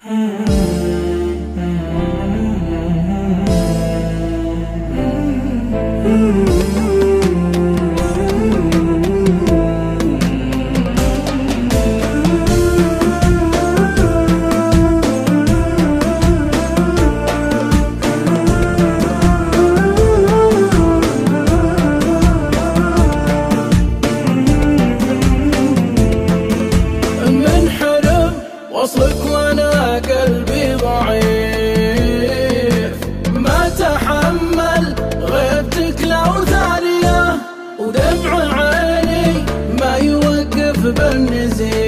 Mm-hmm. وصلك وأنا قلبي ضعيف. ما تحمل غيبتك لو ثانية ودمع عيني ما يوقف بالنزيف.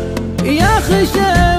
خشب